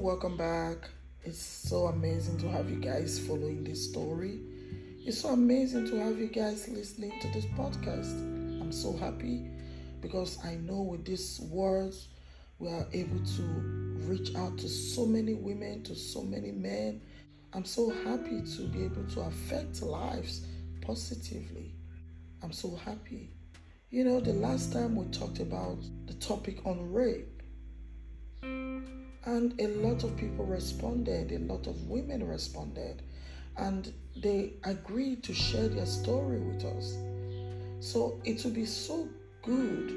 welcome back. It's so amazing to have you guys following this story. It's so amazing to have you guys listening to this podcast. I'm so happy because I know with these words we are able to reach out to so many women, to so many men. I'm so happy to be able to affect lives positively. I'm so happy. You know, the last time we talked about the topic on rape, and a lot of people responded, a lot of women responded, and they agreed to share their story with us. So it will be so good,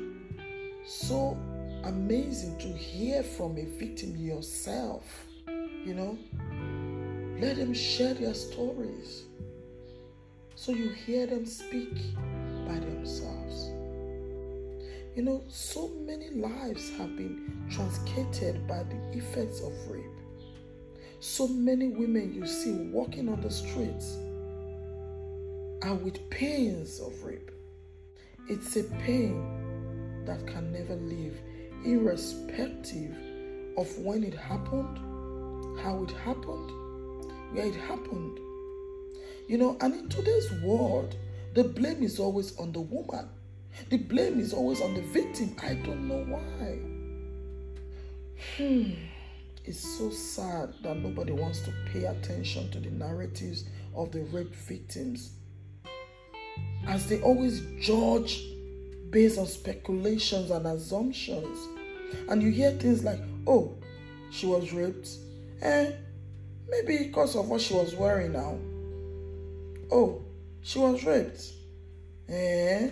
so amazing to hear from a victim yourself. You know, let them share their stories so you hear them speak by themselves. You know, so many lives have been truncated by the effects of rape. So many women you see walking on the streets are with pains of rape. It's a pain that can never leave, irrespective of when it happened, how it happened, where it happened. You know, and in today's world, the blame is always on the woman. The blame is always on the victim. I don't know why. Hmm. It's so sad that nobody wants to pay attention to the narratives of the rape victims. As they always judge based on speculations and assumptions. And you hear things like, oh, she was raped. Eh, maybe because of what she was wearing now. Oh, she was raped. Eh?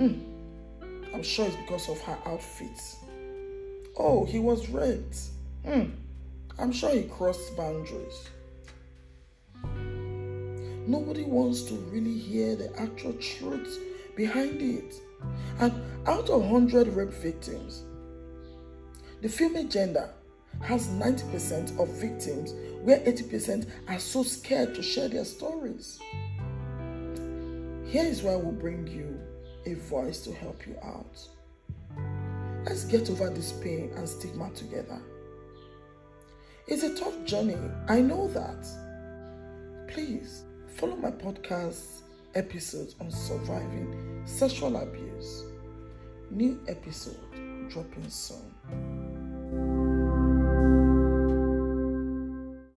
Mm. I'm sure it's because of her outfit. Oh, he was raped. Mm. I'm sure he crossed boundaries. Nobody wants to really hear the actual truth behind it. And out of 100 rape victims, the female gender has 90% of victims, where 80% are so scared to share their stories. Here is why we bring you a voice to help you out. Let's get over this pain and stigma together. It's a tough journey, I know that. Please follow my podcast episodes on surviving sexual abuse. New episode dropping soon.